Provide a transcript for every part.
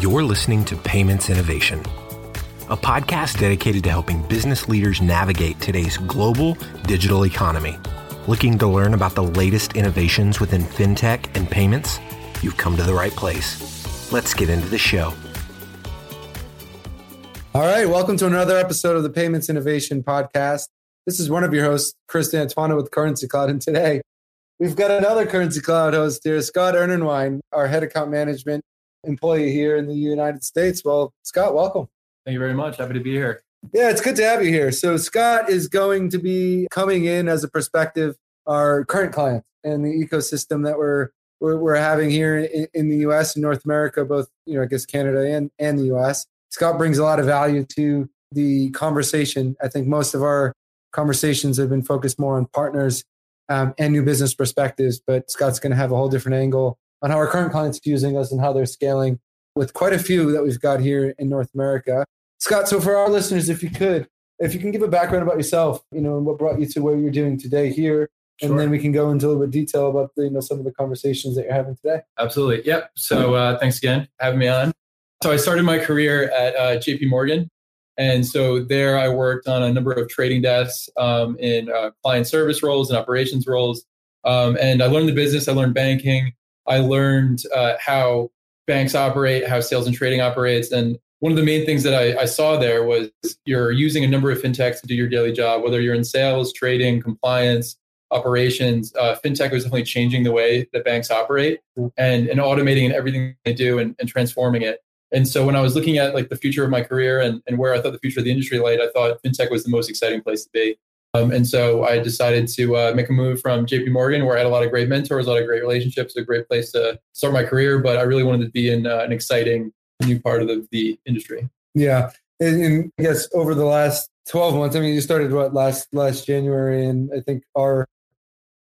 You're listening to Payments Innovation, a podcast dedicated to helping business leaders navigate today's global digital economy. Looking to learn about the latest innovations within fintech and payments? You've come to the right place. Let's get into the show. All right, welcome to another episode of the Payments Innovation Podcast. This is one of your hosts, Chris D'Antuono with Currency Cloud, and today we've got another Currency Cloud host here, Scott Ernenwine, our head account management employee here in the United States. Well, Scott, welcome. Thank you very much. Happy to be here. Yeah, it's good to have you here. So Scott is going to be coming in as a perspective, our current client and the ecosystem that we're we're, we're having here in, in the U.S. and North America, both you know, I guess Canada and and the U.S. Scott brings a lot of value to the conversation. I think most of our conversations have been focused more on partners um, and new business perspectives, but Scott's going to have a whole different angle on how our current clients are using us and how they're scaling with quite a few that we've got here in North America. Scott, so for our listeners, if you could, if you can give a background about yourself, you know, and what brought you to where you're doing today here, sure. and then we can go into a little bit of detail about the, you know some of the conversations that you're having today. Absolutely. Yep. So uh, thanks again for having me on. So I started my career at uh, J.P. Morgan, and so there I worked on a number of trading desks um, in uh, client service roles and operations roles, um, and I learned the business. I learned banking. I learned uh, how banks operate, how sales and trading operates. And one of the main things that I, I, saw there was you're using a number of fintechs to do your daily job, whether you're in sales, trading, compliance, operations. Uh, fintech was definitely changing the way that banks operate and, and automating everything they do and, and transforming it. And so when I was looking at like the future of my career and, and where I thought the future of the industry lay, I thought fintech was the most exciting place to be. Um, and so I decided to uh, make a move from JP Morgan, where I had a lot of great mentors, a lot of great relationships, a great place to start my career. But I really wanted to be in uh, an exciting new part of the, the industry. Yeah. And, and, I guess over the last 12 months, I mean, you started what last last January, and I think our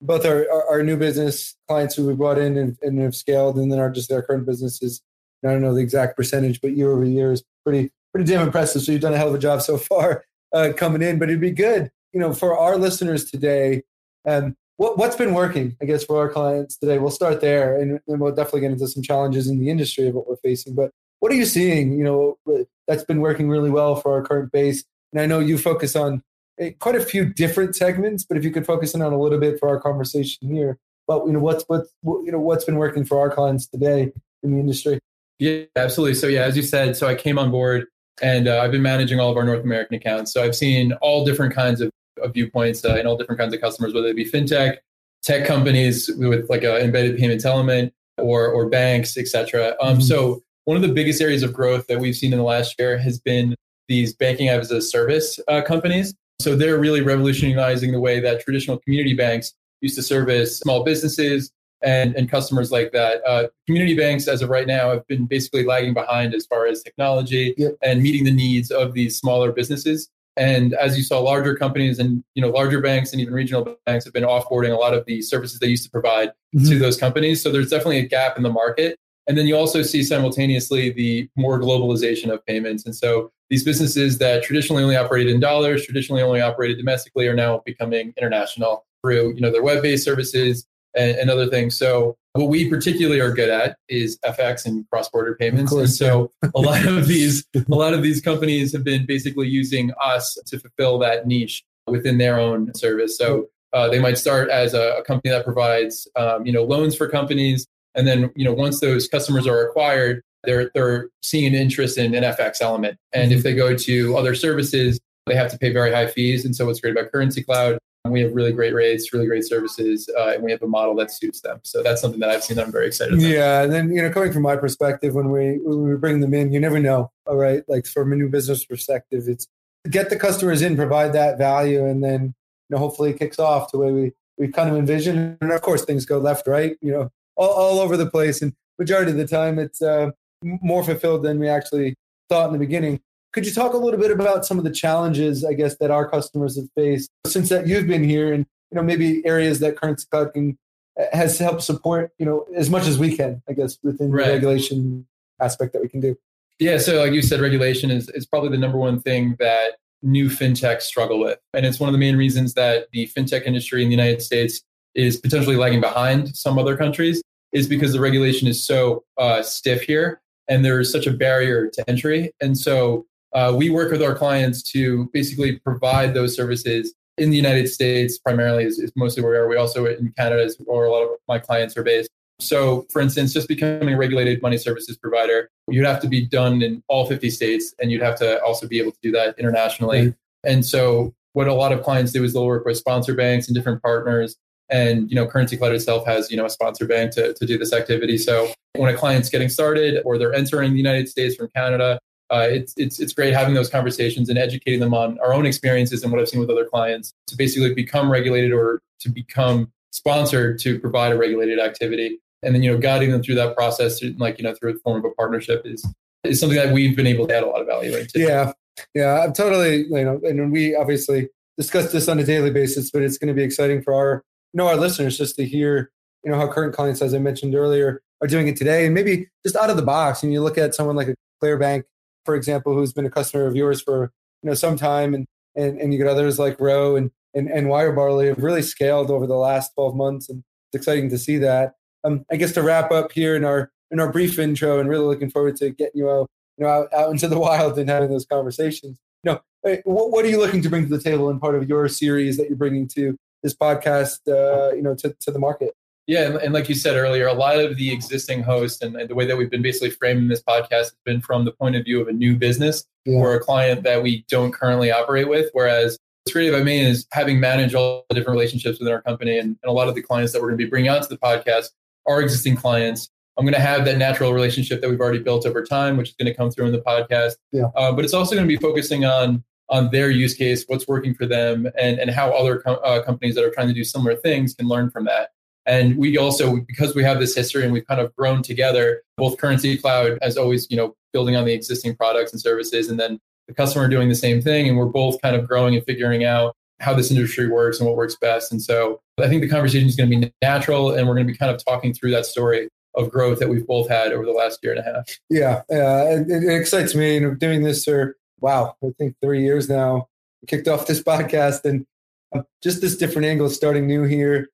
both our, our, our new business clients who we brought in and, and, have scaled, and then our just our current businesses. I don't know the exact percentage, but year over year is pretty pretty damn impressive. So you've done a hell of a job so far uh, coming in, but it'd be good you know, for our listeners today, um, what, what's been working, I guess, for our clients today? We'll start there, and, and we'll definitely get into some challenges in the industry of what we're facing. But what are you seeing? You know, that's been working really well for our current base. And I know you focus on eh, quite a few different segments, but if you could focus in on a little bit for our conversation here, but you know, what's what's you know what's been working for our clients today in the industry? Yeah, absolutely. So yeah, as you said, so I came on board and uh, I've been managing all of our North American accounts. So I've seen all different kinds of of viewpoints uh, and all different kinds of customers, whether it be fintech, tech companies with like an embedded payment element, or or banks, etc. Um, mm-hmm. So one of the biggest areas of growth that we've seen in the last year has been these banking as a service uh, companies. So they're really revolutionizing the way that traditional community banks used to service small businesses and, and customers like that. Uh, community banks, as of right now, have been basically lagging behind as far as technology yep. and meeting the needs of these smaller businesses. And as you saw, larger companies and you know larger banks and even regional banks have been offboarding a lot of the services they used to provide mm-hmm. to those companies. So there's definitely a gap in the market. And then you also see simultaneously the more globalization of payments. And so these businesses that traditionally only operated in dollars, traditionally only operated domestically, are now becoming international through you know their web-based services and, and other things. So what we particularly are good at is FX and cross-border payments. And so a lot of these a lot of these companies have been basically using us to fulfill that niche within their own service. So uh, they might start as a, a company that provides um, you know loans for companies, and then you know once those customers are acquired, they're they're seeing an interest in an FX element. And mm-hmm. if they go to other services, they have to pay very high fees. And so what's great about Currency Cloud we have really great rates, really great services, uh, and we have a model that suits them. So that's something that I've seen that I'm very excited about. Yeah, and then you know, coming from my perspective, when we when we bring them in, you never know. All right, like from a new business perspective, it's get the customers in, provide that value, and then you know, hopefully it kicks off the way we we kind of envision. And of course, things go left, right, you know, all, all over the place, and majority of the time, it's uh, more fulfilled than we actually thought in the beginning. Could you talk a little bit about some of the challenges, I guess, that our customers have faced since that you've been here, and you know maybe areas that Currency Cloud can uh, has helped support, you know, as much as we can, I guess, within right. the regulation aspect that we can do. Yeah, so like you said, regulation is is probably the number one thing that new fintechs struggle with, and it's one of the main reasons that the fintech industry in the United States is potentially lagging behind some other countries. Is because the regulation is so uh, stiff here and there's such a barrier to entry. And so uh, we work with our clients to basically provide those services in the United States, primarily is, is mostly where we are. We also in Canada is where a lot of my clients are based. So, for instance, just becoming a regulated money services provider, you'd have to be done in all 50 states, and you'd have to also be able to do that internationally. Mm-hmm. And so, what a lot of clients do is they'll work with sponsor banks and different partners. And you know, Currency Cloud itself has you know a sponsor bank to, to do this activity. So when a client's getting started or they're entering the United States from Canada, uh, it's it's it's great having those conversations and educating them on our own experiences and what I've seen with other clients to basically become regulated or to become sponsored to provide a regulated activity. And then you know guiding them through that process like you know through a form of a partnership is is something that we've been able to add a lot of value into. Yeah. Yeah i'm totally you know and we obviously discuss this on a daily basis but it's going to be exciting for our you know our listeners just to hear you know how current clients as i mentioned earlier are doing it today. And maybe just out of the box and you look at someone like a clearbank for example who's been a customer of yours for you know some time and and, and you get others like Rho and, and and Wirebarley have really scaled over the last 12 months and it's exciting to see that um, I guess to wrap up here in our in our brief intro, and really looking forward to getting you out, you know, out, out into the wild and having those conversations. You know, what, what are you looking to bring to the table in part of your series that you're bringing to this podcast? Uh, you know, to to the market. Yeah, and, and, like you said earlier, a lot of the existing hosts and, and, the way that we've been basically framing this podcast has been from the point of view of a new business yeah. or a client that we don't currently operate with. Whereas what's great about me is having managed all the different relationships within our company and, and a lot of the clients that we're going to be bringing onto the podcast are existing clients. I'm going to have that natural relationship that we've already built over time, which is going to come through in the podcast. Yeah. Uh, but it's also going to be focusing on on their use case, what's working for them, and and how other com- uh, companies that are trying to do similar things can learn from that. And we also, because we have this history and we've kind of grown together, both Currency Cloud as always, you know, building on the existing products and services, and then the customer doing the same thing, and we're both kind of growing and figuring out how this industry works and what works best. And so I think the conversation is going to be natural, and we're going to be kind of talking through that story of growth that we've both had over the last year and a half. Yeah, yeah, it, it excites me. Know, doing this for wow, I think three years now. kicked off this podcast, and um, just this different angle, starting new here.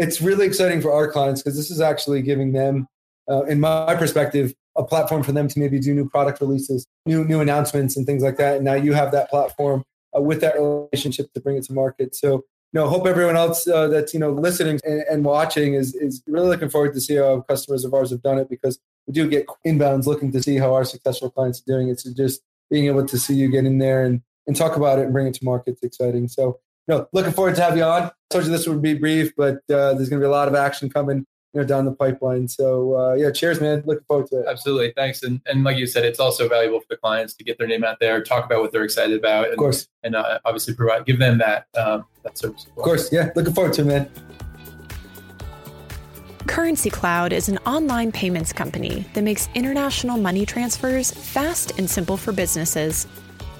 It's really exciting for our clients because this is actually giving them, uh, in my perspective, a platform for them to maybe do new product releases, new new announcements, and things like that. And now you have that platform uh, with that relationship to bring it to market. So, you know, hope everyone else uh, that's you know listening and, and, watching is is really looking forward to see how customers of ours have done it because we do get inbounds looking to see how our successful clients are doing it. So just being able to see you get in there and and talk about it and bring it to market is exciting. So, you know, looking forward to have you on. I told you this would be brief, but uh, there's going to be a lot of action coming you know down the pipeline. So uh, yeah, cheers, man. Looking forward to it. Absolutely, thanks. And and like you said, it's also valuable for the clients to get their name out there, talk about what they're excited about, and, of course, and uh, obviously provide give them that um, that service. Well. Of course, yeah. Looking forward to it, man. Currency Cloud is an online payments company that makes international money transfers fast and simple for businesses.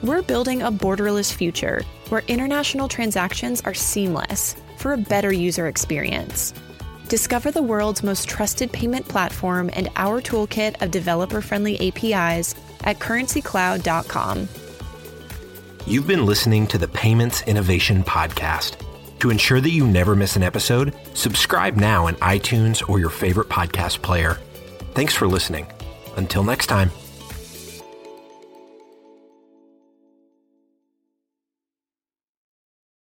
We're building a borderless future where international transactions are seamless for a better user experience. Discover the world's most trusted payment platform and our toolkit of developer friendly APIs at currencycloud.com. You've been listening to the Payments Innovation Podcast. To ensure that you never miss an episode, subscribe now in iTunes or your favorite podcast player. Thanks for listening. Until next time.